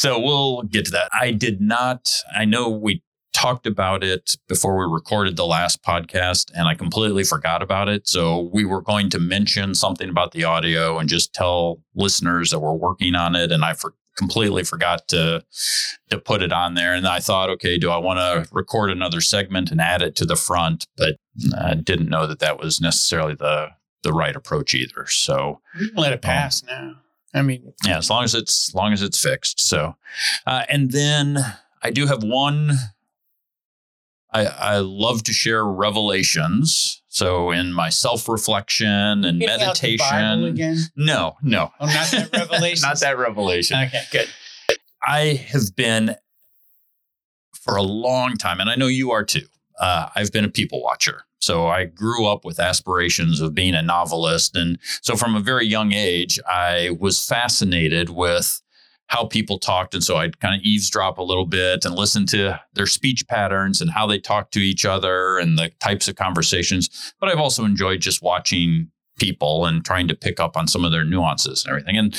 So we'll get to that. I did not, I know we talked about it before we recorded the last podcast and I completely forgot about it. So we were going to mention something about the audio and just tell listeners that we're working on it. And I for, completely forgot to to put it on there. And I thought, okay, do I want to record another segment and add it to the front? But I didn't know that that was necessarily the the right approach either. So let it pass um, now. I mean, yeah, as long as it's as long as it's fixed. So, uh, and then I do have one I, I love to share revelations. So in my self reflection and meditation. No, no. Oh, not that revelation. not that revelation. Okay, good. I have been for a long time, and I know you are too. Uh, I've been a people watcher. So I grew up with aspirations of being a novelist. And so from a very young age, I was fascinated with how people talked. And so I'd kind of eavesdrop a little bit and listen to their speech patterns and how they talk to each other and the types of conversations. But I've also enjoyed just watching people and trying to pick up on some of their nuances and everything. And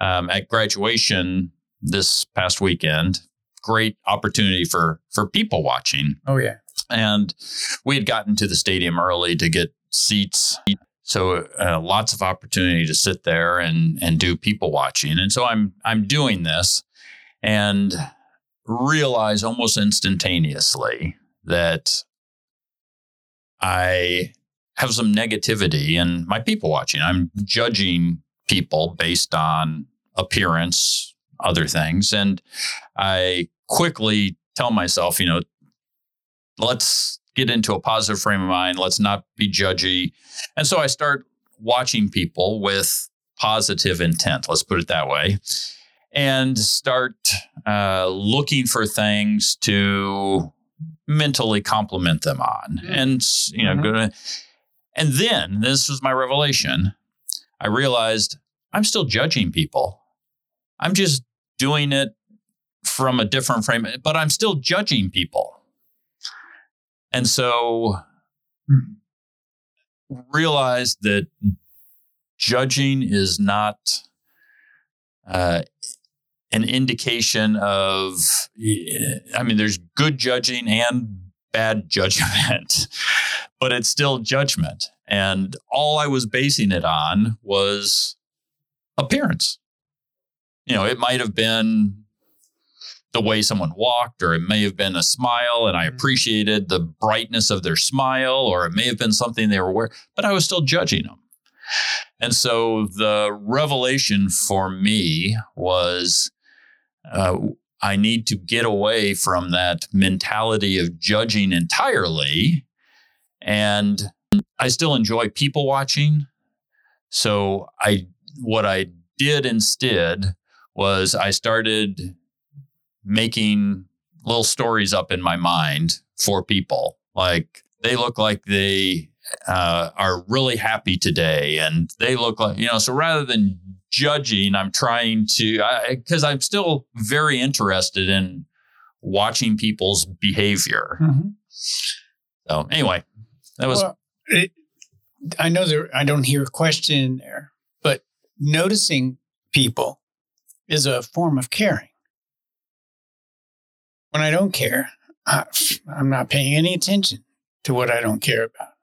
um, at graduation this past weekend, great opportunity for for people watching. Oh yeah. And we had gotten to the stadium early to get seats so uh, lots of opportunity to sit there and and do people watching. And so I'm I'm doing this and realize almost instantaneously that I have some negativity in my people watching. I'm judging people based on appearance, other things. And I quickly tell myself, you know, let's get into a positive frame of mind. Let's not be judgy. And so I start watching people with positive intent, let's put it that way, and start uh, looking for things to mentally compliment them on. Mm-hmm. And, you know, mm-hmm. and then this was my revelation. I realized I'm still judging people. I'm just doing it from a different frame, but I'm still judging people. And so realize that judging is not uh, an indication of, I mean, there's good judging and bad judgment, but it's still judgment. And all I was basing it on was appearance. You know, it might have been the way someone walked, or it may have been a smile, and I mm-hmm. appreciated the brightness of their smile, or it may have been something they were wearing, but I was still judging them. And so the revelation for me was uh, I need to get away from that mentality of judging entirely. And I still enjoy people watching. So I what I did instead was I started making little stories up in my mind for people. Like they look like they uh, are really happy today, and they look like you know. So rather than judging, I'm trying to because I'm still very interested in watching people's behavior. Mm-hmm. So anyway, that was. Well, it, I know there. I don't hear a question in there, but noticing people is a form of caring when I don't care, I, I'm not paying any attention to what I don't care about.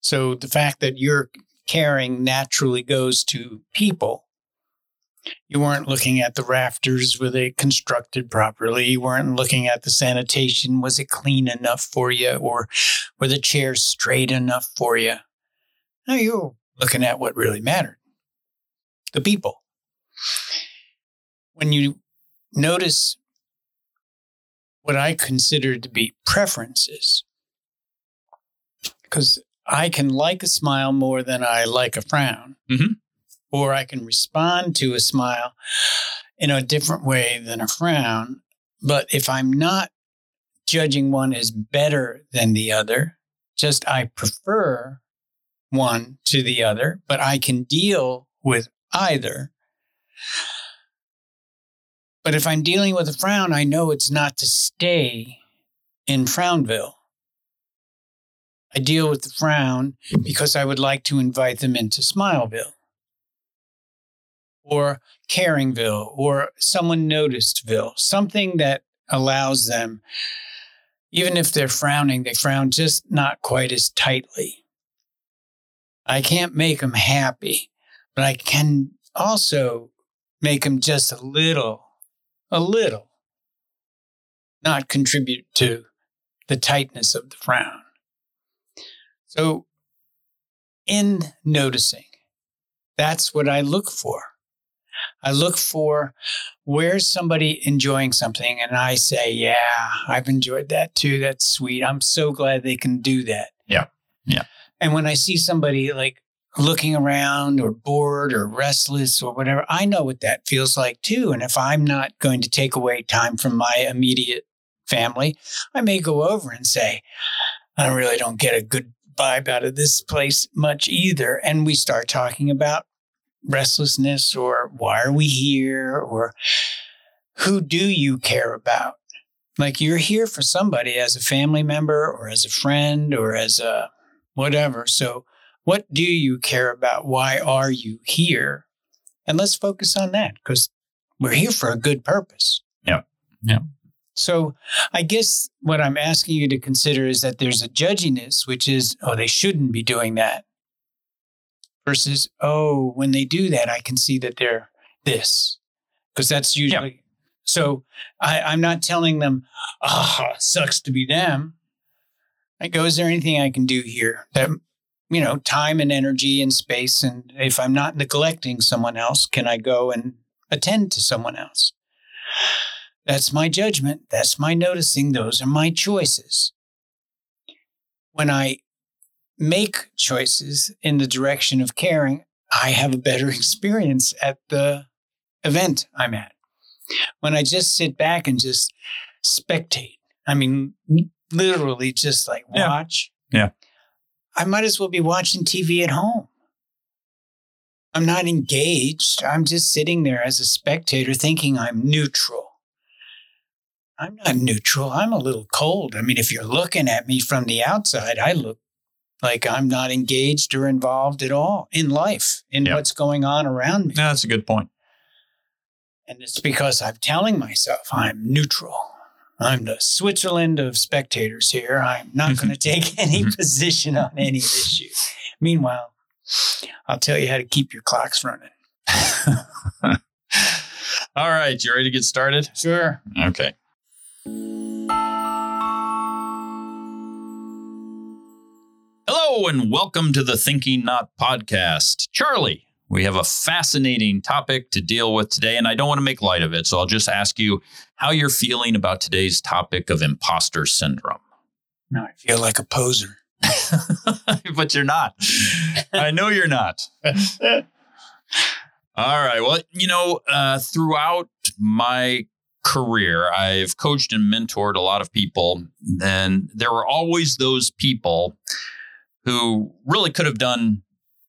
So the fact that your caring naturally goes to people, you weren't looking at the rafters, were they constructed properly? You weren't looking at the sanitation, was it clean enough for you? Or were the chairs straight enough for you? No, you were looking at what really mattered the people. When you notice what I consider to be preferences. Because I can like a smile more than I like a frown, mm-hmm. or I can respond to a smile in a different way than a frown. But if I'm not judging one as better than the other, just I prefer one to the other, but I can deal with either. But if I'm dealing with a frown, I know it's not to stay in Frownville. I deal with the frown because I would like to invite them into Smileville. or Caringville or someone noticedville, something that allows them, even if they're frowning, they frown just not quite as tightly. I can't make them happy, but I can also make them just a little, a little, not contribute to the tightness of the frown. So, in noticing, that's what I look for. I look for where's somebody enjoying something, and I say, Yeah, I've enjoyed that too. That's sweet. I'm so glad they can do that. Yeah. Yeah. And when I see somebody like looking around or bored or restless or whatever, I know what that feels like too. And if I'm not going to take away time from my immediate family, I may go over and say, I really don't get a good vibe out of this place much either. And we start talking about restlessness or why are we here or who do you care about? Like you're here for somebody as a family member or as a friend or as a whatever. So, what do you care about? Why are you here? And let's focus on that because we're here for a good purpose. Yeah. Yeah. So I guess what I'm asking you to consider is that there's a judginess, which is, oh, they shouldn't be doing that. Versus, oh, when they do that, I can see that they're this. Because that's usually yeah. so I, I'm not telling them, ah, oh, sucks to be them. I go, is there anything I can do here that you know, time and energy and space. And if I'm not neglecting someone else, can I go and attend to someone else? That's my judgment. That's my noticing. Those are my choices. When I make choices in the direction of caring, I have a better experience at the event I'm at. When I just sit back and just spectate, I mean, literally just like watch. Yeah. yeah. I might as well be watching TV at home. I'm not engaged. I'm just sitting there as a spectator thinking I'm neutral. I'm not neutral. I'm a little cold. I mean, if you're looking at me from the outside, I look like I'm not engaged or involved at all in life, in what's going on around me. No, that's a good point. And it's because I'm telling myself I'm neutral. I'm the Switzerland of spectators here. I'm not going to take any mm-hmm. position on any issue. Meanwhile, I'll tell you how to keep your clocks running. All right, you ready to get started? Sure. Okay. Hello, and welcome to the Thinking Knot podcast. Charlie, we have a fascinating topic to deal with today, and I don't want to make light of it. So I'll just ask you how you're feeling about today's topic of imposter syndrome. Now I feel like a poser. but you're not. I know you're not. All right. Well, you know, uh, throughout my career, I've coached and mentored a lot of people, and there were always those people who really could have done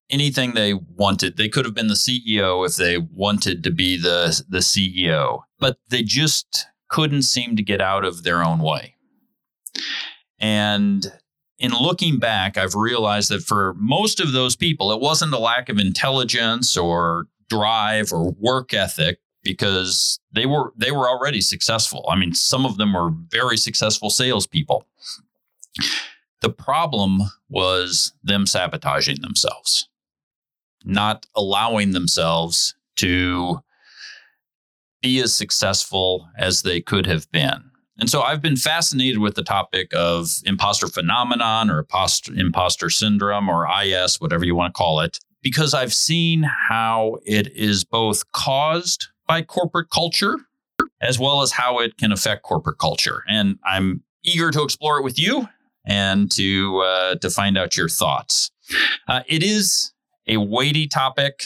anything they wanted. They could have been the CEO if they wanted to be the the CEO, but they just couldn't seem to get out of their own way. And in looking back, I've realized that for most of those people, it wasn't a lack of intelligence or drive or work ethic because they were they were already successful. I mean, some of them were very successful salespeople. The problem was them sabotaging themselves not allowing themselves to be as successful as they could have been. And so I've been fascinated with the topic of imposter phenomenon or imposter, imposter syndrome or IS, whatever you want to call it, because I've seen how it is both caused by corporate culture as well as how it can affect corporate culture. And I'm eager to explore it with you and to uh, to find out your thoughts. Uh, it is a weighty topic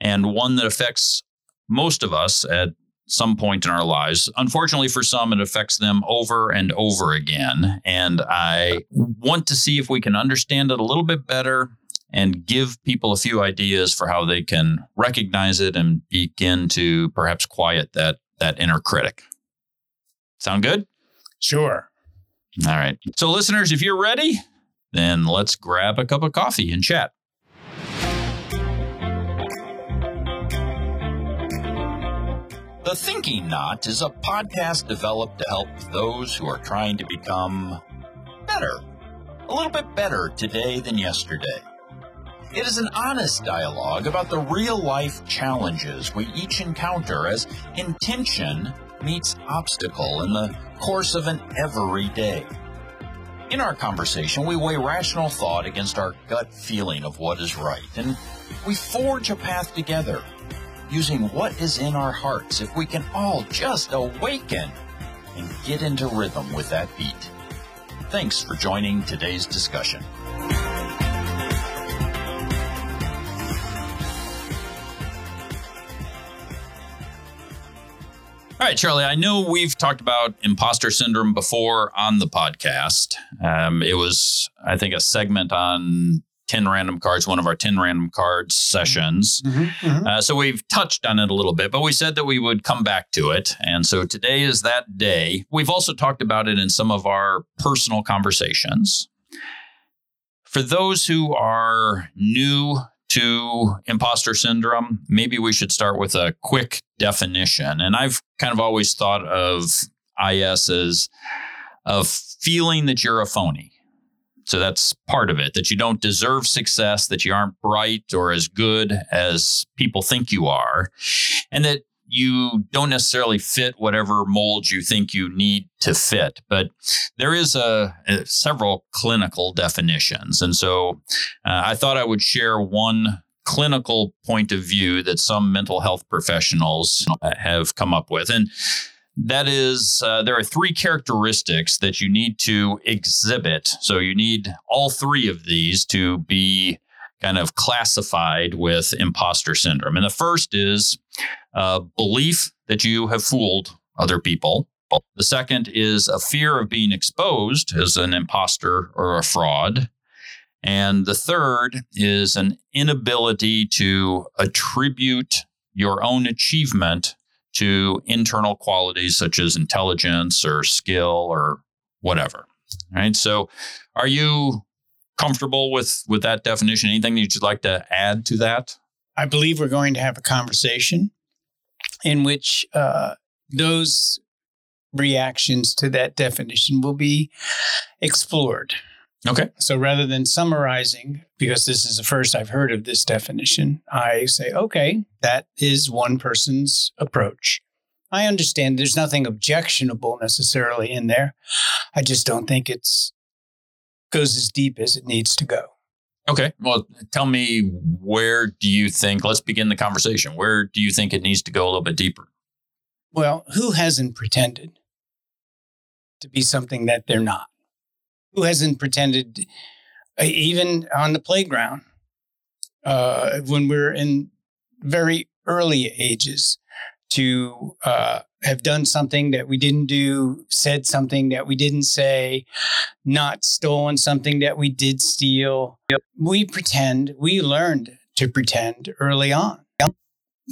and one that affects most of us at some point in our lives. Unfortunately, for some, it affects them over and over again. And I want to see if we can understand it a little bit better and give people a few ideas for how they can recognize it and begin to perhaps quiet that that inner critic. Sound good? Sure. All right. So listeners, if you're ready, then let's grab a cup of coffee and chat. The Thinking Knot is a podcast developed to help those who are trying to become better, a little bit better today than yesterday. It is an honest dialogue about the real life challenges we each encounter as intention meets obstacle in the course of an everyday. In our conversation, we weigh rational thought against our gut feeling of what is right, and we forge a path together using what is in our hearts if we can all just awaken and get into rhythm with that beat. Thanks for joining today's discussion. All right, Charlie, I know we've talked about imposter syndrome before on the podcast. Um, it was, I think, a segment on 10 random cards, one of our 10 random cards sessions. Mm-hmm, mm-hmm. Uh, so we've touched on it a little bit, but we said that we would come back to it. And so today is that day. We've also talked about it in some of our personal conversations. For those who are new to imposter syndrome, maybe we should start with a quick definition. And I've kind of always thought of IS as a feeling that you're a phony. So that's part of it, that you don't deserve success, that you aren't bright or as good as people think you are, and that you don't necessarily fit whatever mold you think you need to fit. But there is a, a several clinical definitions, and so uh, I thought I would share one clinical point of view that some mental health professionals uh, have come up with, and that is uh, there are three characteristics that you need to exhibit. So you need all three of these to be kind of classified with imposter syndrome. And the first is uh, belief that you have fooled other people. The second is a fear of being exposed as an imposter or a fraud. And the third is an inability to attribute your own achievement to internal qualities such as intelligence or skill or whatever. Right. So, are you comfortable with with that definition? Anything that you'd like to add to that? I believe we're going to have a conversation in which uh, those reactions to that definition will be explored. Okay. So rather than summarizing, because this is the first I've heard of this definition, I say, okay, that is one person's approach. I understand there's nothing objectionable necessarily in there. I just don't think it's goes as deep as it needs to go. Okay. Well, tell me where do you think, let's begin the conversation. Where do you think it needs to go a little bit deeper? Well, who hasn't pretended to be something that they're not? Who hasn't pretended, uh, even on the playground, uh, when we're in very early ages, to uh, have done something that we didn't do, said something that we didn't say, not stolen something that we did steal. Yep. We pretend, we learned to pretend early on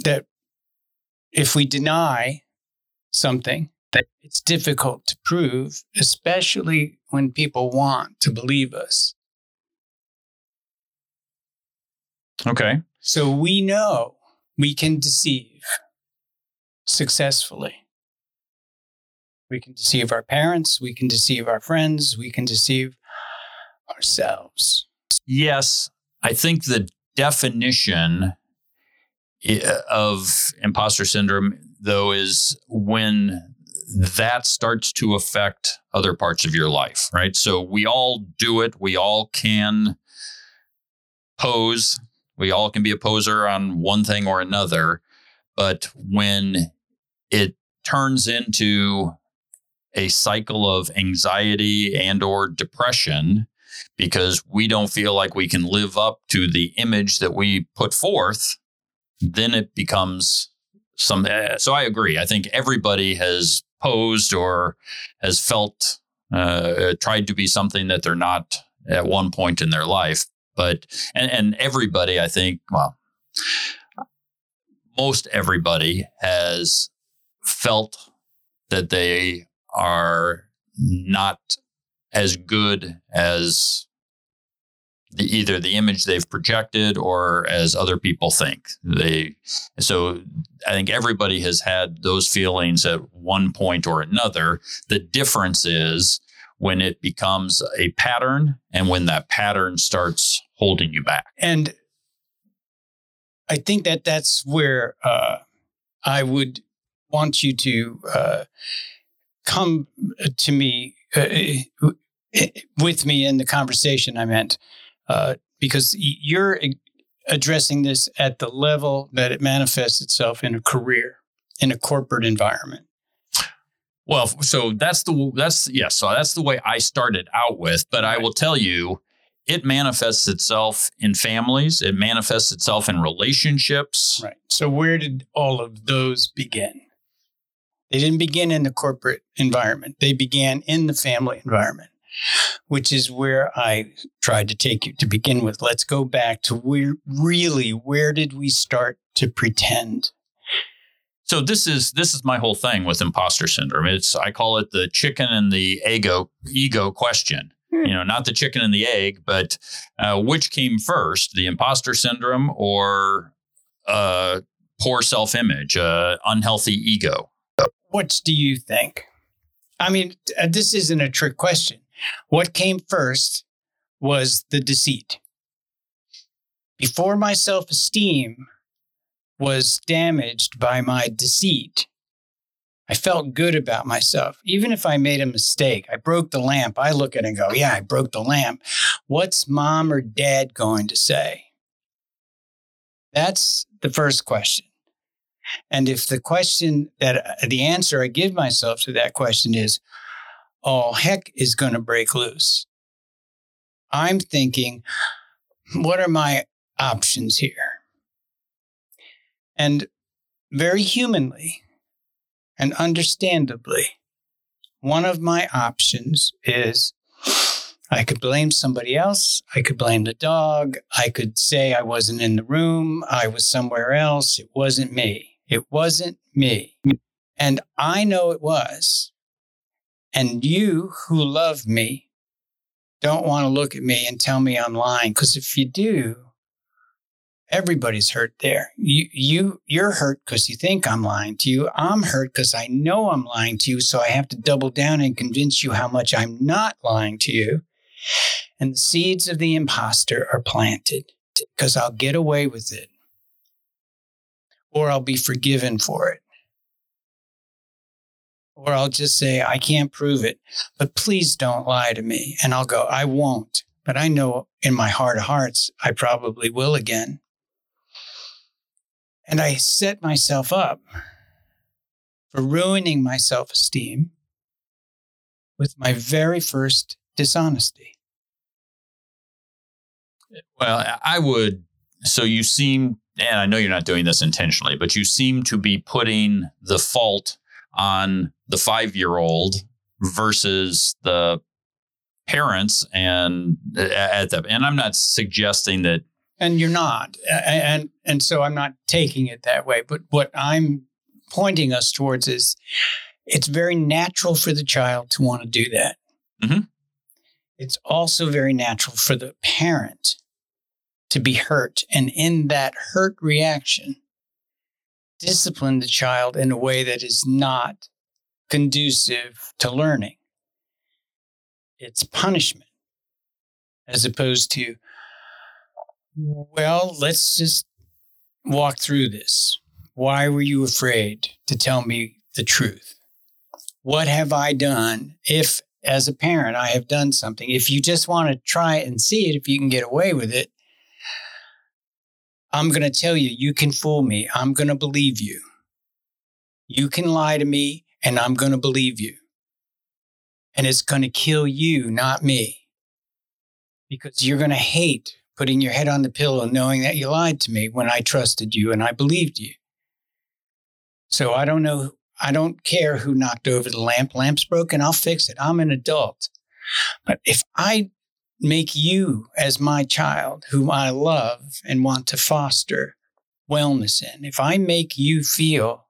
that if we deny something, it's difficult to prove, especially when people want to believe us. Okay. So we know we can deceive successfully. We can deceive our parents, we can deceive our friends, we can deceive ourselves. Yes, I think the definition eh, of imposter syndrome, though, is when that starts to affect other parts of your life, right? So we all do it. We all can pose. We all can be a poser on one thing or another. But when it turns into a cycle of anxiety and or depression because we don't feel like we can live up to the image that we put forth then it becomes some eh, so i agree i think everybody has posed or has felt uh, tried to be something that they're not at one point in their life. But and, and everybody i think well most everybody has felt that they are not as good as the, either the image they've projected or as other people think. They so I think everybody has had those feelings at one point or another. The difference is when it becomes a pattern and when that pattern starts holding you back. And I think that that's where uh, I would want you to uh, come to me uh, with me in the conversation. I meant uh, because you're addressing this at the level that it manifests itself in a career, in a corporate environment. Well, so that's the that's yes, yeah, so that's the way I started out with, but. I will tell you it manifests itself in families, it manifests itself in relationships. Right. So where did all of those begin? They didn't begin in the corporate environment. They began in the family environment which is where I tried to take you to begin with. Let's go back to where really where did we start to pretend? So this is this is my whole thing with imposter syndrome. It's I call it the chicken and the ego ego question. Hmm. You know, not the chicken and the egg, but uh, which came first, the imposter syndrome or uh, poor self image, uh, unhealthy ego? What do you think? I mean, uh, this isn't a trick question. What came first was the deceit. Before my self esteem was damaged by my deceit, I felt good about myself. Even if I made a mistake, I broke the lamp, I look at it and go, Yeah, I broke the lamp. What's mom or dad going to say? That's the first question. And if the question that the answer I give myself to that question is, all heck is going to break loose. I'm thinking, what are my options here? And very humanly and understandably, one of my options is I could blame somebody else. I could blame the dog. I could say I wasn't in the room. I was somewhere else. It wasn't me. It wasn't me. And I know it was and you who love me don't want to look at me and tell me I'm lying. Because if you do, everybody's hurt there. You, you, you're hurt because you think I'm lying to you. I'm hurt because I know I'm lying to you. So I have to double down and convince you how much I'm not lying to you. And the seeds of the imposter are planted because I'll get away with it or I'll be forgiven for it or I'll just say, I can't prove it, but please don't lie to me. And I'll go, I won't. But I know in my heart of hearts, I probably will again. And I set myself up for ruining my self esteem with my very first dishonesty. Well, I would. So you seem, and I know you're not doing this intentionally, but you seem to be putting the fault on the five year old versus the parents and uh, at the and I'm not suggesting that and you're not and and so I'm not taking it that way but what I'm pointing us towards is it's very natural for the child to want to do that mm-hmm. it's also very natural for the parent to be hurt and in that hurt reaction discipline the child in a way that is not conducive to learning. It's punishment as opposed to, well, let's just walk through this. Why were you afraid to tell me the truth? What have I done? If, as a parent, I have done something, if you just want to try it and see it, if you can get away with it, I'm going to tell you, you can fool me. I'm going to believe you. You can lie to me and I'm going to believe you. And it's going to kill you, not me. Because you're going to hate putting your head on the pillow knowing that you lied to me when I trusted you and I believed you. So I don't know. I don't care who knocked over the lamp. Lamp's broken. I'll fix it. I'm an adult. But if I make you as my child, whom I love and want to foster wellness in, if I make you feel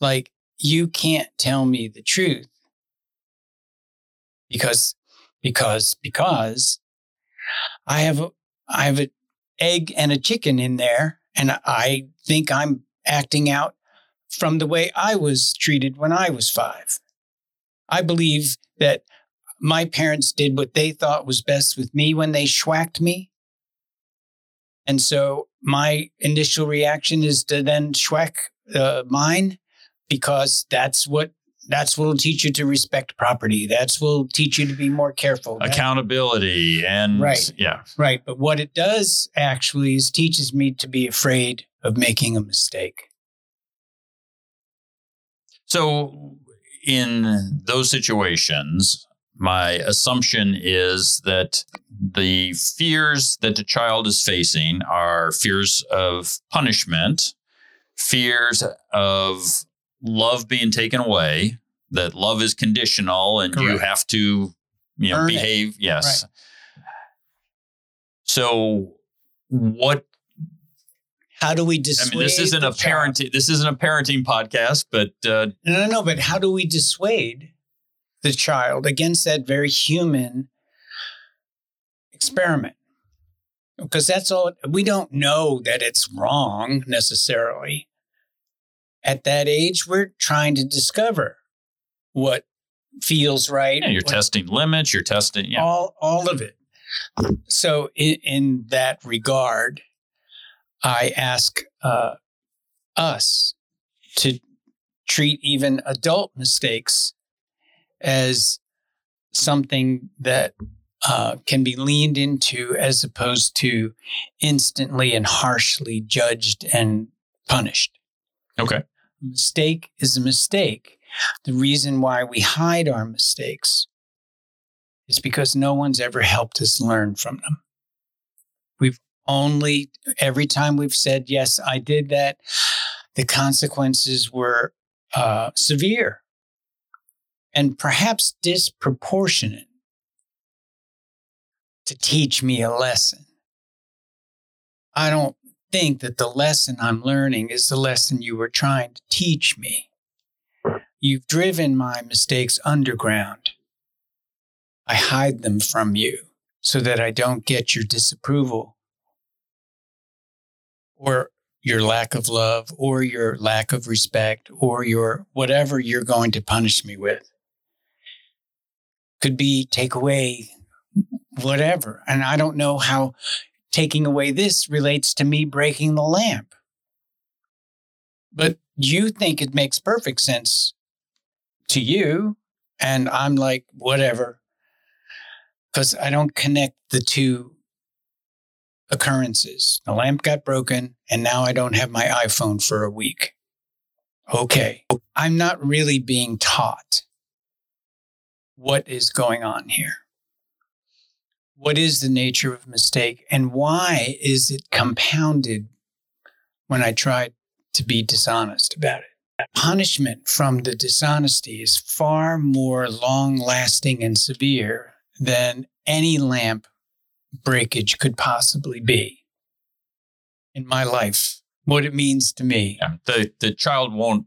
like you can't tell me the truth because, because, because I have I have an egg and a chicken in there, and I think I'm acting out from the way I was treated when I was five. I believe that my parents did what they thought was best with me when they schwacked me. And so my initial reaction is to then schwack uh, mine because that's what that's what will teach you to respect property. That's what will teach you to be more careful. Accountability and Right. yeah. Right. But what it does actually is teaches me to be afraid of making a mistake. So, in those situations, my assumption is that the fears that the child is facing are fears of punishment, fears of love being taken away, that love is conditional and you have to, you know, Earn it. behave. Yes. So, what How do we I dissuade? mean, this isn't a parenting. This isn't a parenting podcast, but uh, No, no, no. But how do we dissuade the child against that very human experiment? Because that's all we don't know that it's wrong necessarily. At that age, we're trying to discover what feels right. yeah, you're what- testing limits. You're testing. Yeah. all all of it. So in, in that regard, I ask uh, us to treat even adult mistakes as something that uh, can be leaned into as opposed to instantly and harshly judged and punished. Okay. A mistake is a mistake. The reason why we hide our mistakes is because no one's ever helped us learn from them. We've only, every time we've said, yes, I did that, the consequences were uh, severe and perhaps disproportionate to teach me a lesson. I don't think that the lesson I'm learning is the lesson you were trying to teach me. You've driven my mistakes underground. I hide them from you so that I don't get your disapproval or your lack of love or your lack of respect or your whatever you're going to punish me with. Could be take away whatever. And I don't know how taking away this relates to me breaking the lamp. But you think it makes perfect sense to you. And I'm like, whatever. Because I don't connect the two occurrences. The lamp got broken, and now I don't have my iPhone for a week. Okay. I'm not really being taught what is going on here. What is the nature of mistake, and why is it compounded when I try to be dishonest about it? punishment from the dishonesty is far more long lasting and severe than any lamp breakage could possibly be in my life. What it means to me. Yeah. The the child won't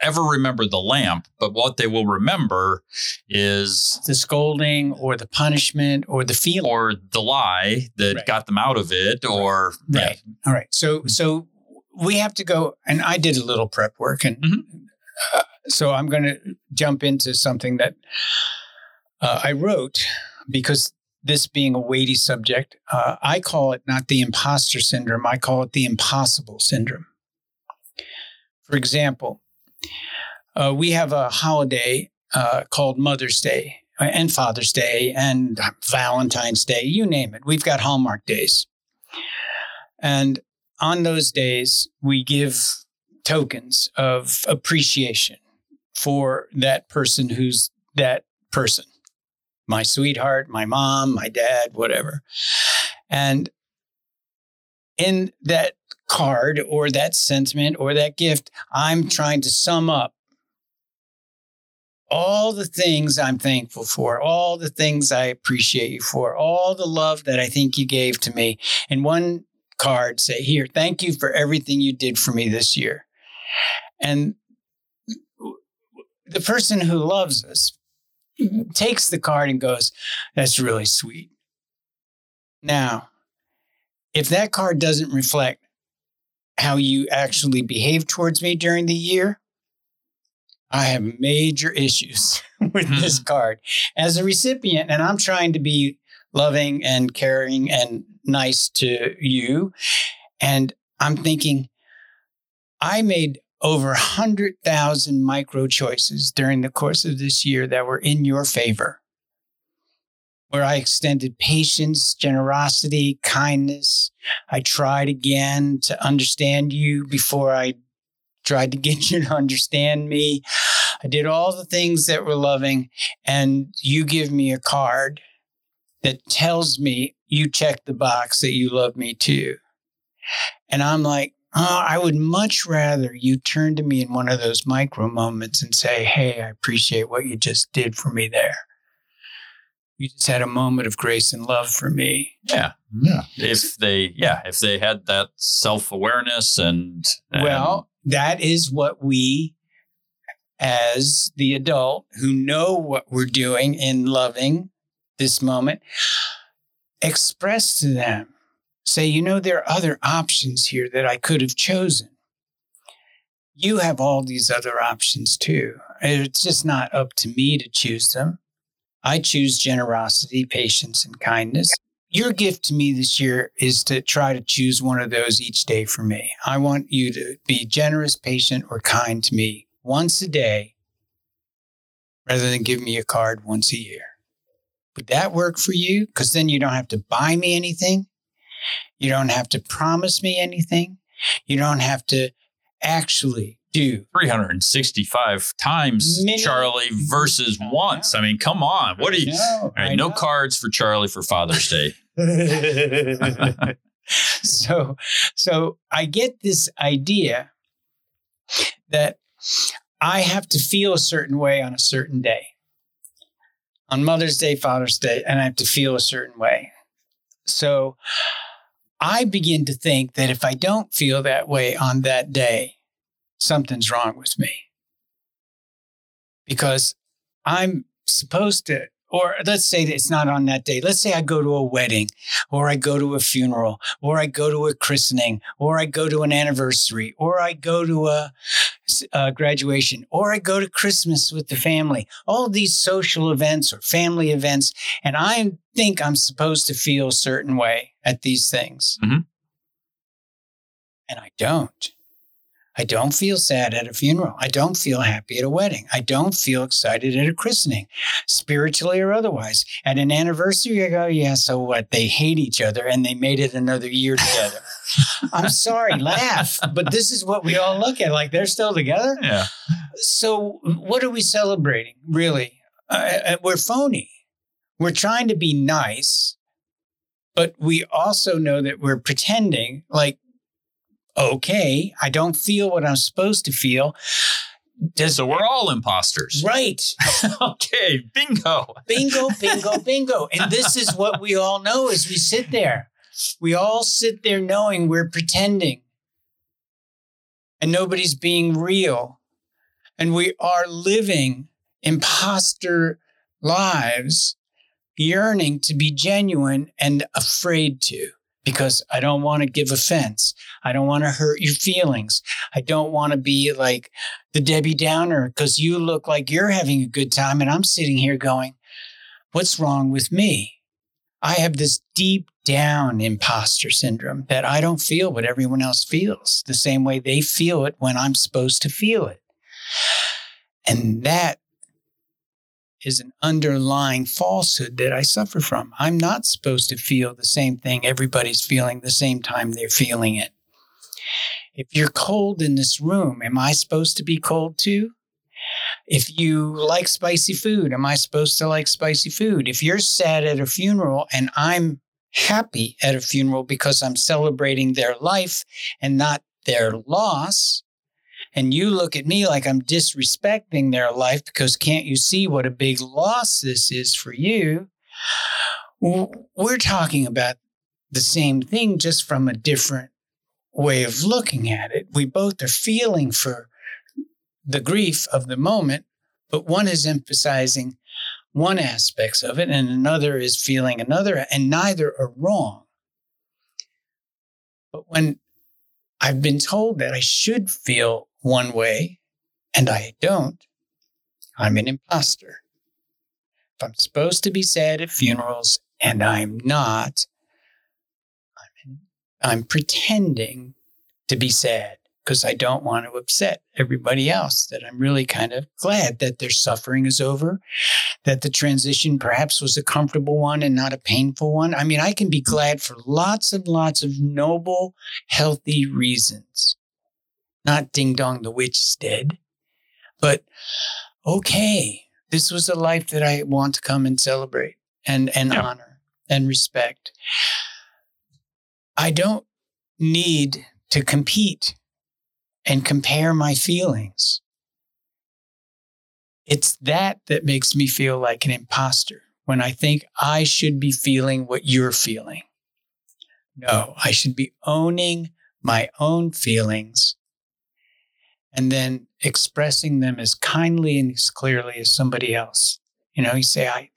ever remember the lamp, but what they will remember is The scolding or the punishment or the feeling. or the lie that Right. got them out of it, or yeah. Right. All right. So so we have to go, and I did a little prep work, and Mhm. uh, so I'm going to jump into something that uh, I wrote because this being a weighty subject, uh, I call it not the imposter syndrome. I call it the impossible syndrome. For example, uh, we have a holiday uh, called Mother's Day uh, and Father's Day and Valentine's Day, you name it. We've got Hallmark days. And on those days, we give tokens of appreciation for that person who's that person my sweetheart, my mom, my dad, whatever. And in that card or that sentiment or that gift, I'm trying to sum up all the things I'm thankful for, all the things I appreciate you for, all the love that I think you gave to me. And one card, say, Here, thank you for everything you did for me this year. And the person who loves us takes the card and goes, That's really sweet. Now, if that card doesn't reflect how you actually behave towards me during the year, I have major issues with Hmm. this card as a recipient. And I'm trying to be loving and caring and nice to you. And I'm thinking, I made over 100,000 micro choices during the course of this year that were in your favor, where I extended patience, generosity, kindness. I tried again to understand you before I tried to get you to understand me. I did all the things that were loving, and you give me a card that tells me you check the box that you love me too. And I'm like, oh, I would much rather you turn to me in one of those micro moments and say, Hey, I appreciate what you just did for me there. You just had a moment of grace and love for me. Yeah. Yeah. If they, yeah, if they had that self awareness and, and Well, that is what we, as the adult who know what we're doing in loving this moment, express to them. Say, you know, there are other options here that I could have chosen. You have all these other options too. It's just not up to me to choose them. I choose generosity, patience, and kindness. Your gift to me this year is to try to choose one of those each day for me. I want you to be generous, patient, or kind to me once a day rather than give me a card once a year. Would that work for you? Because then you don't have to buy me anything. You don't have to promise me anything. You don't have to actually do 365 times Many- Charlie versus I once. know. I mean, come on. What do you? No, All right, no know. cards for Charlie for Father's Day. so so I get this idea that I have to feel a certain way on a certain day. On Mother's Day, Father's Day, and I have to feel a certain way. So I begin to think that if I don't feel that way on that day, something's wrong with me. Because I'm supposed to, or let's say that it's not on that day. Let's say I go to a wedding, or I go to a funeral, or I go to a christening, or I go to an anniversary, or I go to a, a graduation, or I go to Christmas with the family. All these social events or family events, and I think I'm supposed to feel a certain way at these things. Mhm. And I don't. I don't feel sad at a funeral. I don't feel happy at a wedding. I don't feel excited at a christening, spiritually or otherwise. At an anniversary, I go, yeah, so what? They hate each other and they made it another year together. I'm sorry, laugh, but this is what we all look at like they're still together. Yeah. So, what are we celebrating, really? Uh, uh, we're phony. We're trying to be nice, but we also know that we're pretending like, okay, I don't feel what I'm supposed to feel. Does So we're all imposters. right? okay, bingo. bingo, bingo, bingo. And this is what we all know as we sit there. We all sit there knowing we're pretending and nobody's being real. And we are living imposter lives, yearning to be genuine and afraid to. Because I don't want to give offense. I don't want to hurt your feelings. I don't want to be like the Debbie Downer because you look like you're having a good time. And I'm sitting here going, What's wrong with me? I have this deep down imposter syndrome that I don't feel what everyone else feels the same way they feel it when I'm supposed to feel it. And that is an underlying falsehood that I suffer from. I'm not supposed to feel the same thing everybody's feeling the same time they're feeling it. If you're cold in this room, am I supposed to be cold too? If you like spicy food, am I supposed to like spicy food? If you're sad at a funeral and I'm happy at a funeral because I'm celebrating their life and not their loss, and you look at me like I'm disrespecting their life because can't you see what a big loss this is for you? We're talking about the same thing just from a different way of looking at it. We both are feeling for the grief of the moment, but one is emphasizing one aspects of it and another is feeling another and neither are wrong. But when I've been told that I should feel one way and I don't, I'm an imposter. If I'm supposed to be sad at funerals and I'm not, I'm, I'm pretending to be sad because I don't want to upset everybody else. That I'm really kind of glad that their suffering is over, that the transition perhaps was a comfortable one and not a painful one. I mean, I can be glad for lots and lots of noble, healthy reasons. Not ding dong, the witch is dead, but okay, this was a life that I want to come and celebrate and, and yeah. honor and respect. I don't need to compete and compare my feelings. It's that that makes me feel like an imposter when I think I should be feeling what you're feeling. No, I should be owning my own feelings and then expressing them as kindly and as clearly as somebody else. You know, you say, I,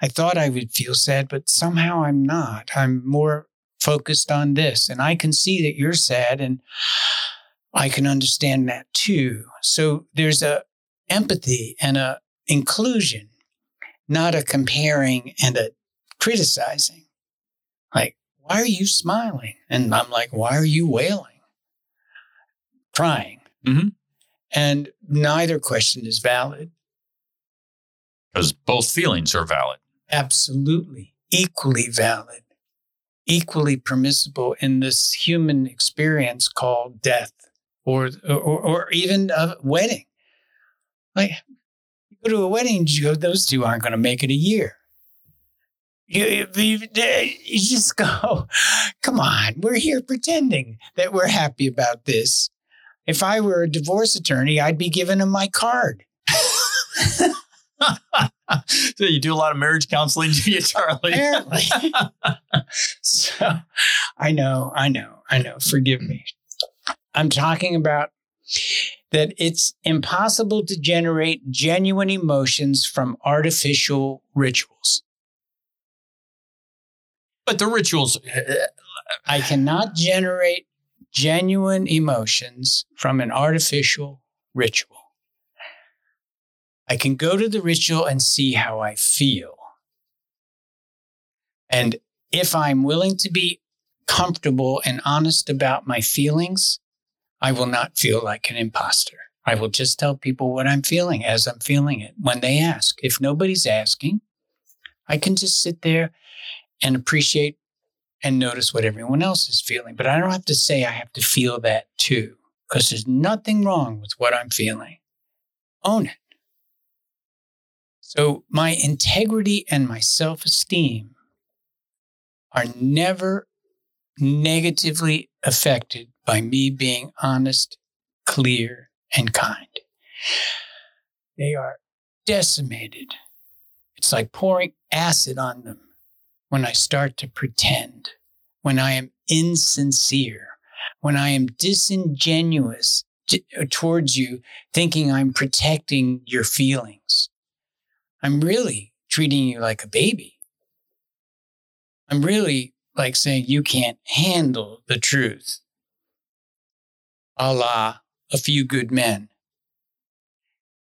I thought I would feel sad, but somehow I'm not. I'm more focused on this. And I can see that you're sad and I can understand that too. So there's a empathy and a inclusion, not a comparing and a criticizing. Like, why are you smiling? And I'm like, why are you wailing? Crying. Mm-hmm. And neither question is valid. Because both feelings are valid. Absolutely. Equally valid. Equally permissible in this human experience called death or, or, or even a wedding. Like, you go to a wedding, you go, those two aren't going to make it a year. You, you, you just go, come on, we're here pretending that we're happy about this. If I were a divorce attorney, I'd be giving him my card. so you do a lot of marriage counseling, do you, Charlie? Apparently. so I know, I know, I know. Forgive me. I'm talking about that it's impossible to generate genuine emotions from artificial rituals. But the rituals. Uh, uh, I cannot generate genuine emotions from an artificial ritual. I can go to the ritual and see how I feel. And if I'm willing to be comfortable and honest about my feelings, I will not feel like an imposter. I will just tell people what I'm feeling as I'm feeling it when they ask. If nobody's asking, I can just sit there and appreciate and notice what everyone else is feeling. But I don't have to say I have to feel that too, because there's nothing wrong with what I'm feeling. Own it. So my integrity and my self esteem are never negatively affected by me being honest, clear, and kind. They are decimated. It's like pouring acid on them when I start to pretend, when I am insincere, when I am disingenuous uh, towards you, thinking I'm protecting your feelings. I'm really treating you like a baby. I'm really like saying you can't handle the truth. A la a few good men.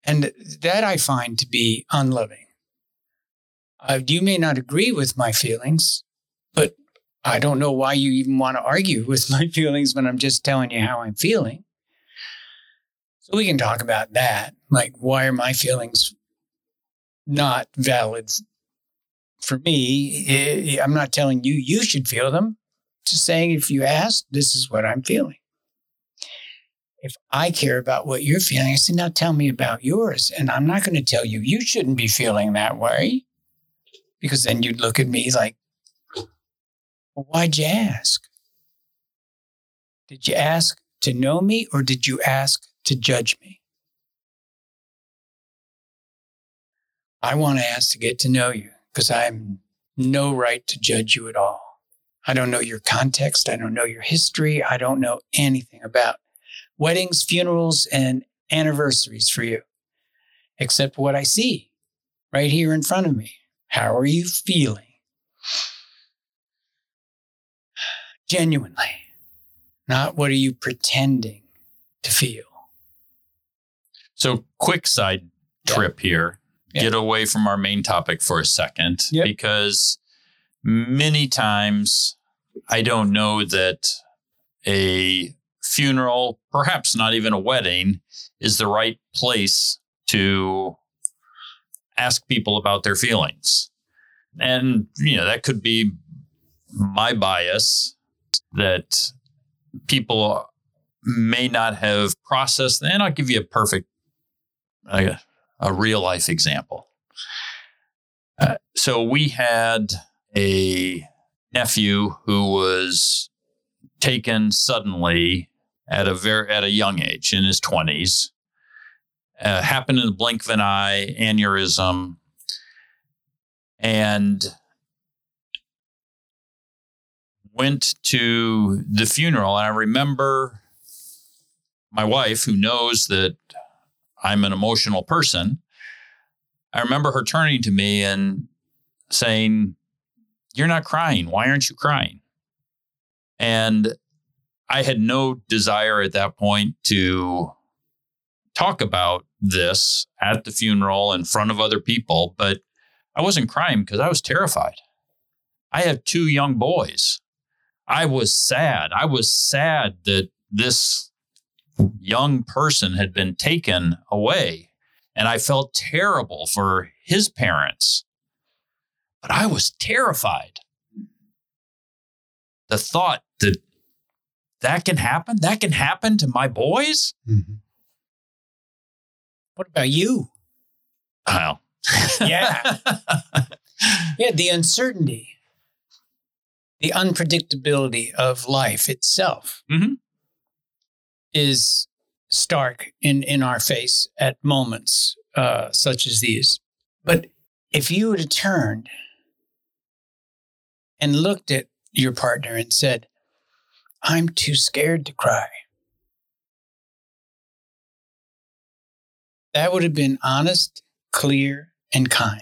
And that I find to be unloving. Uh, you may not agree with my feelings, but I don't know why you even want to argue with my feelings when I'm just telling you how I'm feeling. So we can talk about that. Like, why are my feelings not valid for me? I'm not telling you you should feel them. Just saying, if you ask, this is what I'm feeling. If I care about what you're feeling, I say, now tell me about yours. And I'm not going to tell you you shouldn't be feeling that way because then you'd look at me like, well, why'd you ask? Did you ask to know me or did you ask to judge me? I want to ask to get to know you because I have no right to judge you at all. I don't know your context. I don't know your history. I don't know anything about weddings, funerals, and anniversaries for you, except what I see right here in front of me. How are you feeling? Genuinely. not what are you pretending to feel. So, quick side Yeah. trip here. Yeah. Get away from our main topic for a second Yep. because many times I don't know that a funeral, perhaps not even a wedding, is the right place to ask people about their feelings. And, you know, that could be my bias that people may not have processed. And I'll give you a perfect, a, a real life example. Uh, so we had a nephew who was taken suddenly at a very at a young age in his 20s uh, happened in the blink of an eye aneurysm. And went to the funeral. And i remember my wife who knows that i'm an emotional person i remember her turning to me and saying you're not crying. Why aren't you crying? And I had no desire at that point to talk about this at the funeral in front of other people, but I wasn't crying because I was terrified. I have two young boys. I was sad. I was sad that this young person had been taken away, and I felt terrible for his parents. But I was terrified. The thought that that can happen, that can happen to my boys. Mm-hmm. What about you? Well, Yeah. Yeah, the uncertainty, the unpredictability of life itself Mhm. is stark in, in our face at moments uh, such as these. But if you would have turned and looked at your partner and said, I'm too scared to cry. That would have been honest, clear, and kind.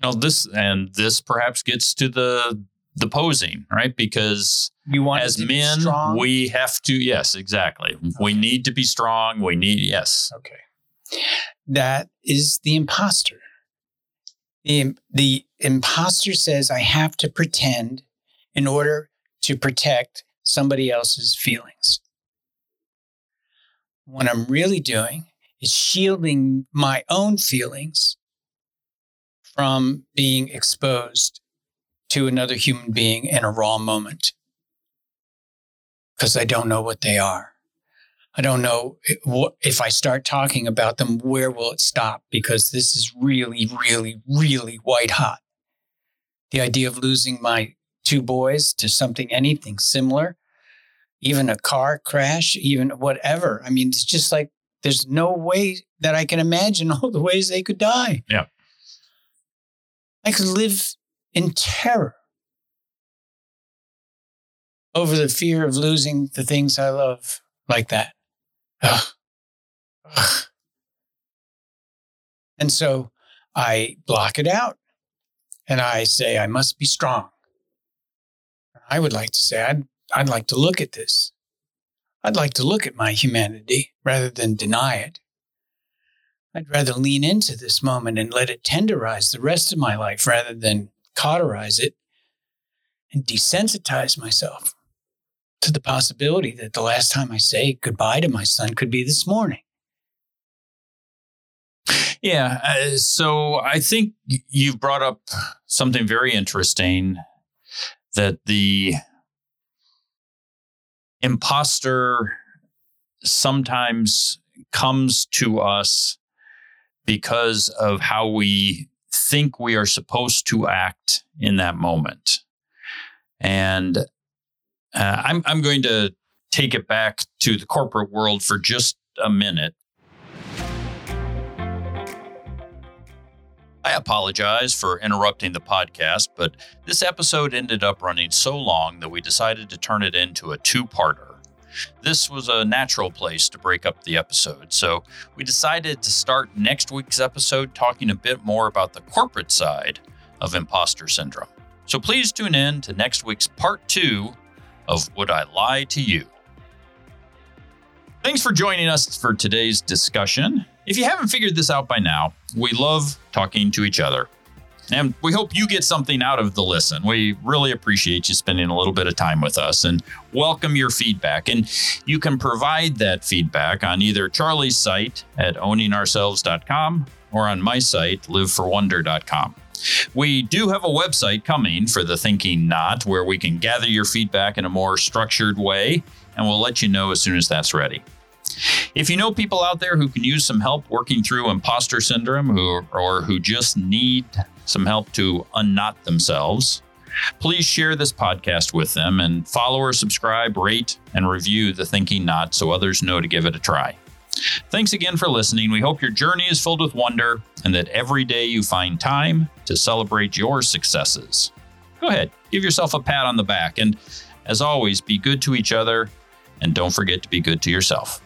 Now this and this perhaps gets to the the posing, right? Because You want as it to be men, we have to yes, exactly. We need to be strong. We need yes. Okay. That is the imposter. The, the imposter says, I have to pretend in order to protect somebody else's feelings. What I'm really doing is shielding my own feelings from being exposed to another human being in a raw moment because I don't know what they are. I don't know if I start talking about them, where will it stop? Because this is really, really, really white hot. The idea of losing my two boys to something, anything similar, even a car crash, even whatever. I mean, it's just like there's no way that I can imagine all the ways they could die. Yeah. I could live in terror over the fear of losing the things I love like that. Ugh. Ugh. And so I block it out and I say, I must be strong. I would like to say, I'd, I'd like to look at this. I'd like to look at my humanity rather than deny it. I'd rather lean into this moment and let it tenderize the rest of my life rather than cauterize it and desensitize myself to the possibility that the last time I say goodbye to my son could be this morning. Yeah. Uh, so I think you've brought up something very interesting that the imposter sometimes comes to us because of how we think we are supposed to act in that moment. And uh, I'm, I'm going to take it back to the corporate world for just a minute. I apologize for interrupting the podcast, but this episode ended up running so long that we decided to turn it into a two parter. This was a natural place to break up the episode, so we decided to start next week's episode talking a bit more about the corporate side of imposter syndrome. So please tune in to next week's part two of Would I Lie to You? Thanks for joining us for today's discussion. If you haven't figured this out by now, we love talking to each other. And we hope you get something out of the listen. We really appreciate you spending a little bit of time with us and welcome your feedback. And you can provide that feedback on either Charlie's site at owningourselves.com or on my site, liveforwonder.com. We do have a website coming for the Thinking Knot where we can gather your feedback in a more structured way, and we'll let you know as soon as that's ready. If you know people out there who can use some help working through imposter syndrome who, or who just need some help to unknot themselves, please share this podcast with them and follow or subscribe, rate, and review The Thinking Knot so others know to give it a try. Thanks again for listening. We hope your journey is filled with wonder and that every day you find time to celebrate your successes. Go ahead, give yourself a pat on the back. And as always, be good to each other and don't forget to be good to yourself.